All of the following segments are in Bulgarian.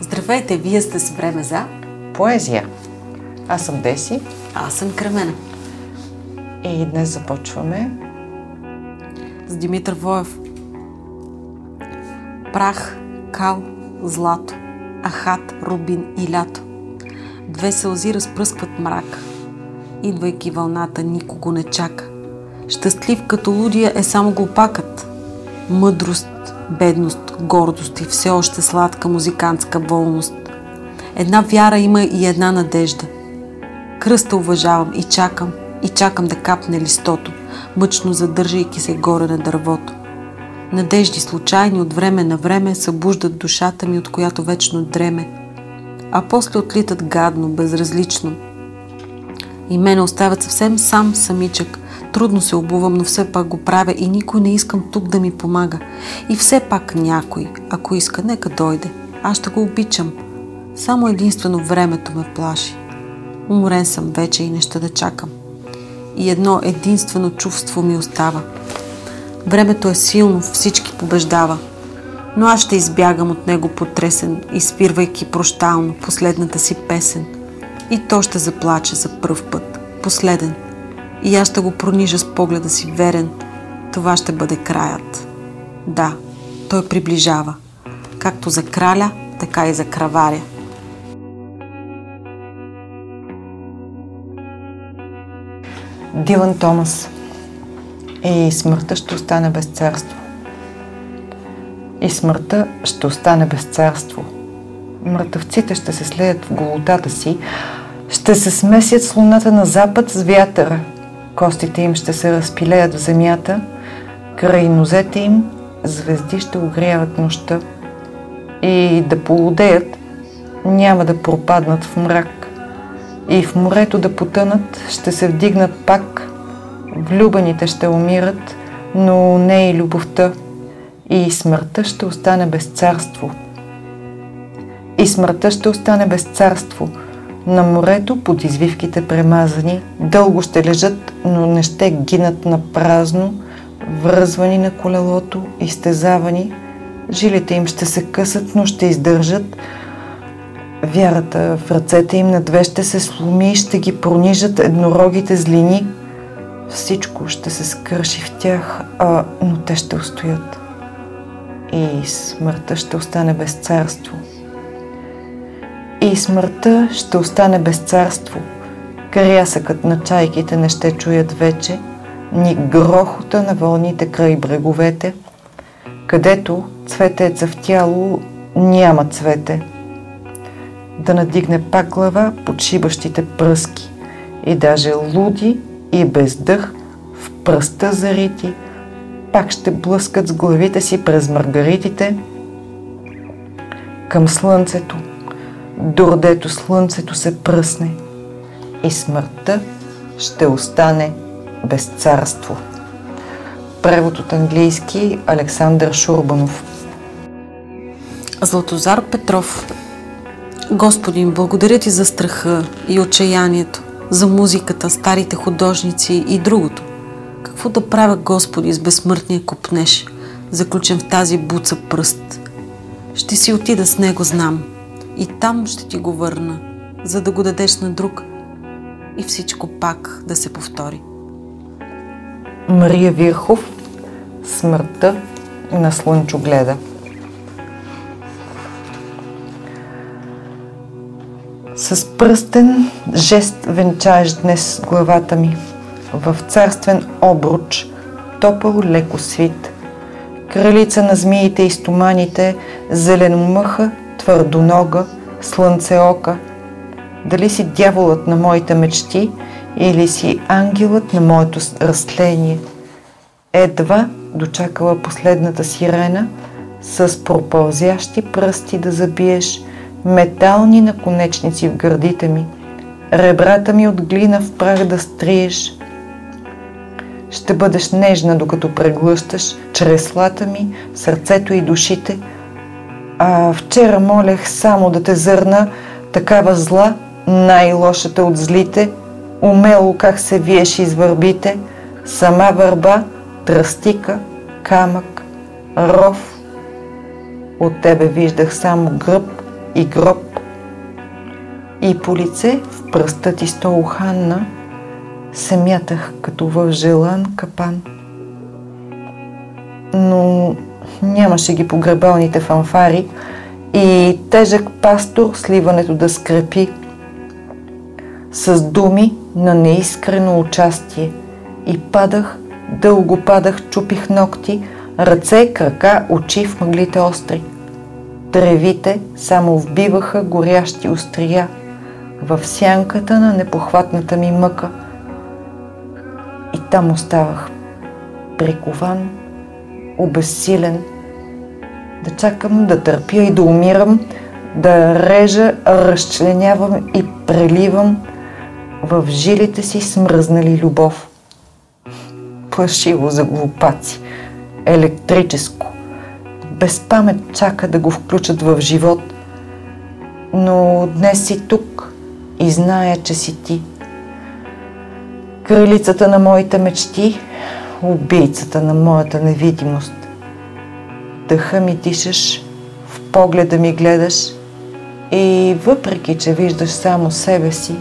Здравейте, вие сте с време за... Поезия. Аз съм Деси Аз съм Кремена. и днес започваме. С Димитър Воев. Прах, кал, злато, ахат, рубин и лято. Две сълзи разпръскват мрак. Идвайки вълната, никого не чака. Щастлив като лудия е само глупакът. Мъдрост, бедност, гордост и все още сладка музикантска волност. Една вяра има и една надежда. Кръста уважавам и чакам, и чакам да капне листото, мъчно задържайки се горе на дървото. Надежди случайни от време на време събуждат душата ми, от която вечно дреме, а после отлитат гадно, безразлично. И мене оставят съвсем сам самичък. Трудно се обувам, но все пак го правя и никой не искам тук да ми помага. И все пак някой, ако иска, нека дойде. Аз ще го обичам. Само единствено времето ме плаши. Уморен съм вече и не ще да чакам. И едно единствено чувство ми остава. Времето е силно, всички побеждава. Но аз ще избягам от него потресен, изпирвайки прощално последната си песен. И то ще заплаче за пръв път, последен. И аз ще го пронижа с погледа си верен. Това ще бъде краят. Да, той приближава. Както за краля, така и за краваря. Дилан Томас. И смъртта ще остане без царство. И смъртта ще остане без царство. Мъртъвците ще се слеят в голотата си, ще се смесят с луната на запад с вятъра. Костите им ще се разпилеят в земята, край нозете им звезди ще огряват нощта. И да полудеят, няма да пропаднат в мрак. И в морето да потънат, ще се вдигнат пак. Влюбените ще умират, но не и любовта. И смъртта ще остане без царство. И смъртта ще остане без царство. На морето, под извивките премазани, дълго ще лежат, но не ще гинат на празно, връзвани на колелото, изтезавани. Жилите им ще се късат, но ще издържат. Вярата в ръцете им на две ще се сломи ще ги пронижат еднорогите злини. Всичко ще се скърши в тях, а, но те ще устоят. И смъртта ще остане без царство. И смъртта ще остане без царство. Крясъкът на чайките не ще чуят вече, ни грохота на вълните край бреговете, където цвете е цъфтяло, няма цвете. Да надигне пак глава под пръски и даже луди и без дъх в пръста зарити, пак ще блъскат с главите си през маргаритите към слънцето, дордето слънцето се пръсне и смъртта ще остане без царство. Превод от английски Александър Шурбанов. Златозар Петров Господин, благодаря ти за страха и отчаянието, за музиката, старите художници и другото. Какво да правя, Господи, с безсмъртния копнеж, заключен в тази буца пръст? Ще си отида с него, знам. И там ще ти го върна, за да го дадеш на друг и всичко пак да се повтори. Мария Вирхов Смъртта на слънчогледа С пръстен жест венчаеш днес главата ми в царствен обруч, топъл леко свит. Кралица на змиите и стоманите, зеленомъха, твърдонога, слънцеока. Дали си дяволът на моите мечти или си ангелът на моето растление? Едва дочакала последната сирена, с пропълзящи пръсти да забиеш метални наконечници в гърдите ми, ребрата ми от глина в прах да стриеш. Ще бъдеш нежна, докато преглъщаш чреслата ми, сърцето и душите. А вчера молех само да те зърна, такава зла, най-лошата от злите, умело как се виеш из върбите, сама върба, тръстика, камък, ров. От тебе виждах само гръб, и гроб. И по лице в пръста ти сто уханна се мятах като в желан капан. Но нямаше ги погребалните фанфари и тежък пастор сливането да скрепи с думи на неискрено участие и падах, дълго падах, чупих ногти, ръце, крака, очи в мъглите остри. Тревите само вбиваха горящи острия в сянката на непохватната ми мъка. И там оставах, прикован, обезсилен, да чакам, да търпя и да умирам, да режа, разчленявам и преливам в жилите си смръзнали любов. Плашиво за глупаци, електрическо, без памет чака да го включат в живот. Но днес си тук и зная, че си ти. Кралицата на моите мечти, убийцата на моята невидимост. Дъха ми дишаш, в погледа ми гледаш и въпреки, че виждаш само себе си,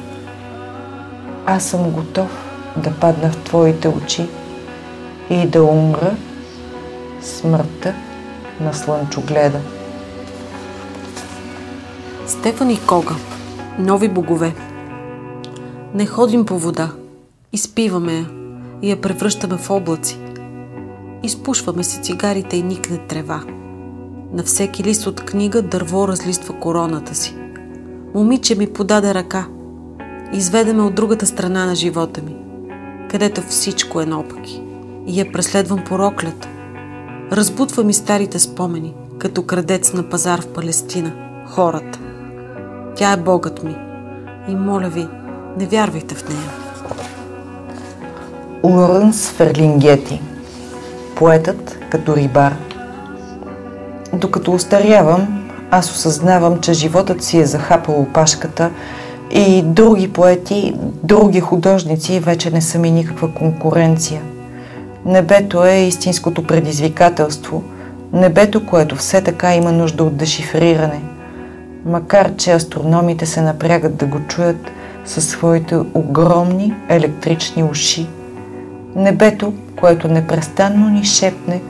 аз съм готов да падна в твоите очи и да умра смъртта на слънчогледа. Стефани Кога. Нови богове. Не ходим по вода. Изпиваме я и я превръщаме в облаци. Изпушваме си цигарите и никне трева. На всеки лист от книга дърво разлиства короната си. Момиче ми подаде ръка. Изведеме от другата страна на живота ми, където всичко е наопаки. И я преследвам пороклята. Разбутва ми старите спомени, като крадец на пазар в Палестина. Хората. Тя е Богът ми. И моля ви, не вярвайте в нея. Лоренс Ферлингети Поетът като рибар Докато остарявам, аз осъзнавам, че животът си е захапал опашката и други поети, други художници вече не са ми никаква конкуренция. Небето е истинското предизвикателство, небето, което все така има нужда от дешифриране. Макар, че астрономите се напрягат да го чуят със своите огромни електрични уши. Небето, което непрестанно ни шепне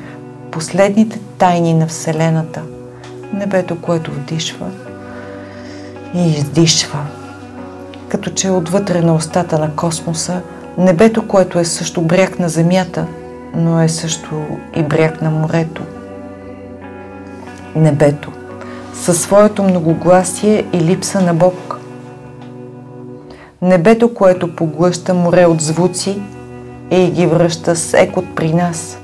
последните тайни на Вселената. Небето, което вдишва и издишва. Като че е отвътре на устата на космоса, небето, което е също бряг на Земята, но е също и бряг на морето. Небето, със своето многогласие и липса на Бог. Небето, което поглъща море от звуци и ги връща с екот при нас,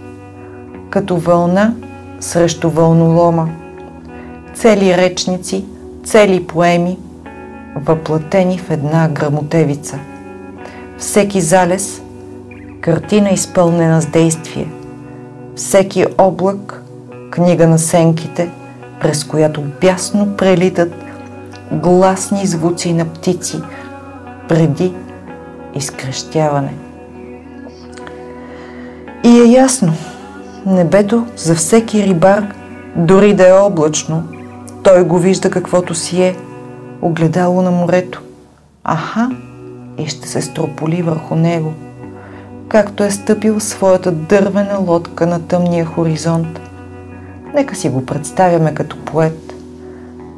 като вълна срещу вълнолома. Цели речници, цели поеми, въплатени в една грамотевица. Всеки залез – картина изпълнена с действие. Всеки облак – книга на сенките, през която бясно прелитат гласни звуци на птици преди изкрещяване. И е ясно, небето за всеки рибар, дори да е облачно, той го вижда каквото си е, огледало на морето. Аха, и ще се строполи върху него, както е стъпил своята дървена лодка на тъмния хоризонт. Нека си го представяме като поет,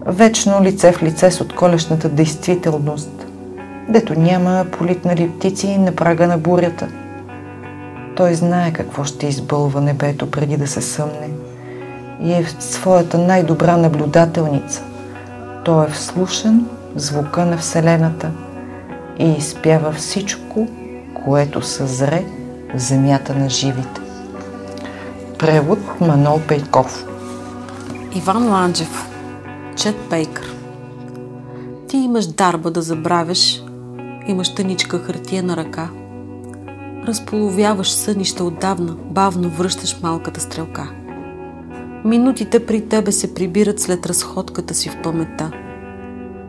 вечно лице в лице с отколешната действителност, дето няма политнали птици на прага на бурята – той знае какво ще избълва небето преди да се съмне. И е в своята най-добра наблюдателница. Той е вслушан в звука на Вселената и изпява всичко, което съзре в земята на живите. Превод Манол Пейков. Иван Ланджев Чет Пейкър. Ти имаш дарба да забравяш, имаш тъничка хартия на ръка – разполовяваш сънища отдавна, бавно връщаш малката стрелка. Минутите при тебе се прибират след разходката си в паметта.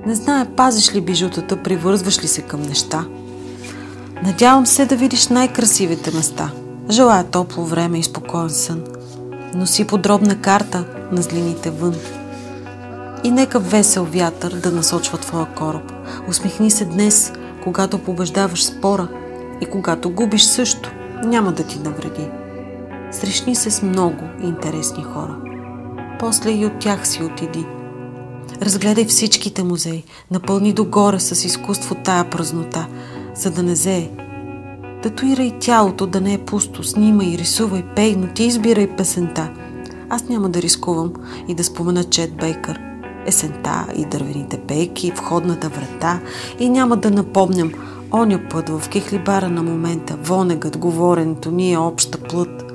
Не зная, пазиш ли бижутата, привързваш ли се към неща. Надявам се да видиш най-красивите места. Желая топло време и спокоен сън. Носи подробна карта на злините вън. И нека весел вятър да насочва твоя кораб. Усмихни се днес, когато побеждаваш спора и когато губиш също, няма да ти навреди. Срещни се с много интересни хора. После и от тях си отиди. Разгледай всичките музеи, напълни догоре с изкуство тая празнота, за да не зее. Татуирай тялото да не е пусто, снимай, рисувай, пей, но ти избирай песента. Аз няма да рискувам и да спомена Чет Бейкър – есента и дървените пейки, входната врата и няма да напомням оня път в кехлибара на момента, вонегът, говоренето, ние обща плът.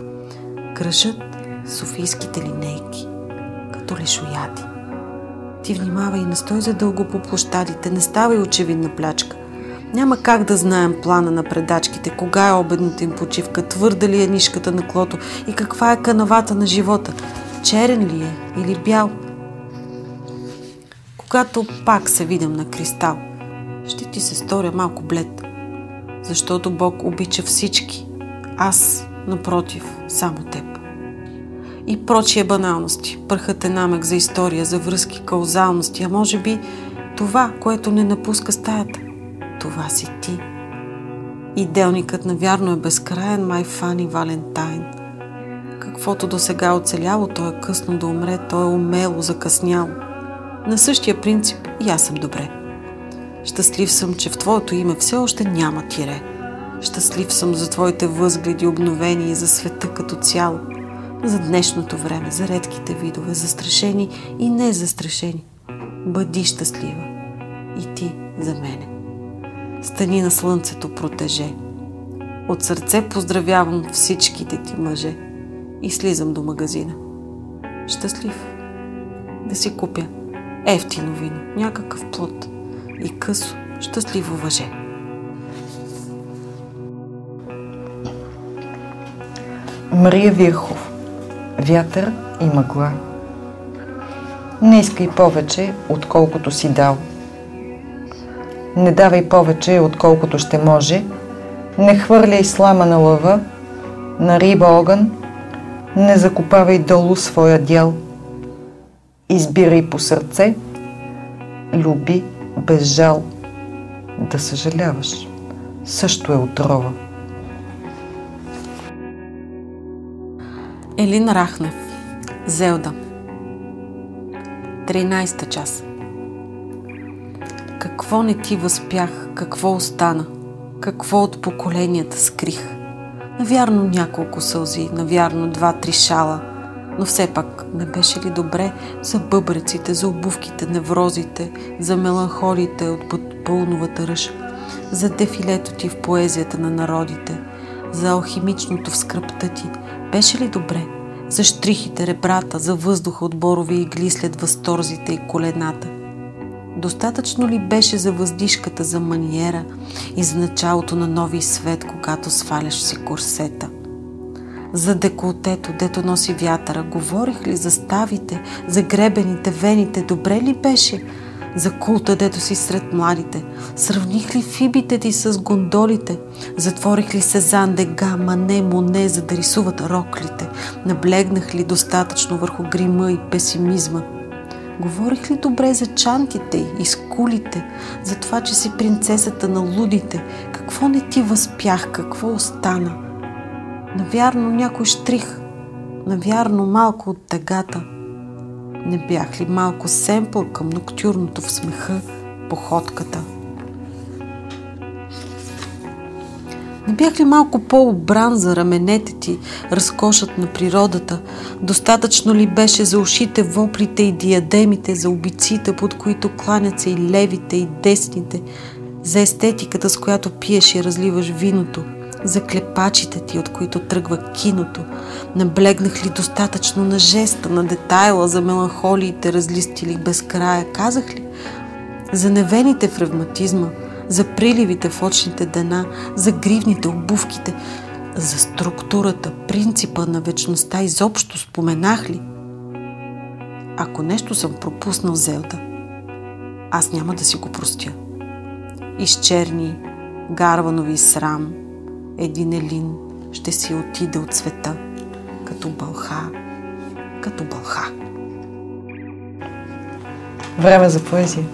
Кръжат софийските линейки, като лишояди. Ти внимавай не стой за дълго по площадите, не ставай очевидна плячка. Няма как да знаем плана на предачките, кога е обедната им почивка, твърда ли е нишката на клото и каква е канавата на живота. Черен ли е или бял – когато пак се видим на кристал, ще ти се сторя малко блед, защото Бог обича всички. Аз, напротив, само теб. И прочие баналности. Пърхът е намек за история, за връзки, каузалности, а може би това, което не напуска стаята. Това си ти. И делникът навярно е безкраен, май фани Валентайн. Каквото до сега оцеляло, то е късно да умре, то е умело закъсняло. На същия принцип и аз съм добре. Щастлив съм, че в Твоето име все още няма тире. Щастлив съм за Твоите възгледи, обновени и за света като цяло, за днешното време, за редките видове, застрашени и незастрашени. Бъди щастлива. И ти за мене. Стани на слънцето протеже. От сърце поздравявам всичките ти мъже и слизам до магазина. Щастлив. Да си купя ефтино вино, някакъв плод и късо, щастливо въже. Мария Вирхов Вятър и мъгла Не искай повече, отколкото си дал. Не давай повече, отколкото ще може. Не хвърляй слама на лъва, на риба огън. Не закопавай долу своя дял – Избирай по сърце, люби без жал. Да съжаляваш също е отрова. Елин Рахнев Зелда 13 час Какво не ти възпях, какво остана, какво от поколенията скрих. Навярно няколко сълзи, навярно два-три шала – но все пак не беше ли добре за бъбреците, за обувките, неврозите, за меланхолиите от пълновата ръж, за дефилето ти в поезията на народите, за алхимичното в скръпта ти? Беше ли добре? За штрихите, ребрата, за въздуха от борови игли след възторзите и колената? Достатъчно ли беше за въздишката, за маниера и за началото на нови свет, когато сваляш си курсета? За деколтето, дето носи вятъра? Говорих ли за ставите, за гребените, вените? Добре ли беше? За култа, дето си сред младите? Сравних ли фибите ти с гондолите? Затворих ли се Дега, Мане, Моне, за да рисуват роклите? Наблегнах ли достатъчно върху грима и песимизма? Говорих ли добре за чантите и скулите, за това, че си принцесата на лудите? Какво не ти възпях, какво остана? Навярно някой штрих, навярно малко от тъгата. Не бях ли малко семпъл към ноктюрното в смеха, походката? Не бях ли малко по-обран за раменете ти, разкошът на природата? Достатъчно ли беше за ушите, воплите и диадемите, за обиците, под които кланят се и левите и десните, за естетиката, с която пиеш и разливаш виното – за клепачите ти, от които тръгва киното? Наблегнах ли достатъчно на жеста, на детайла, за меланхолиите, разлистили без края? Казах ли? За невените в ревматизма, за приливите в очните дена, за гривните, обувките, за структурата, принципа на вечността изобщо споменах ли? Ако нещо съм пропуснал Зелда, аз няма да си го простя. Изчерни, гарванови срам – един елин ще си отиде от света, като бълха, като бълха. Време за поезия.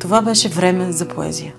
Това беше време за поезия.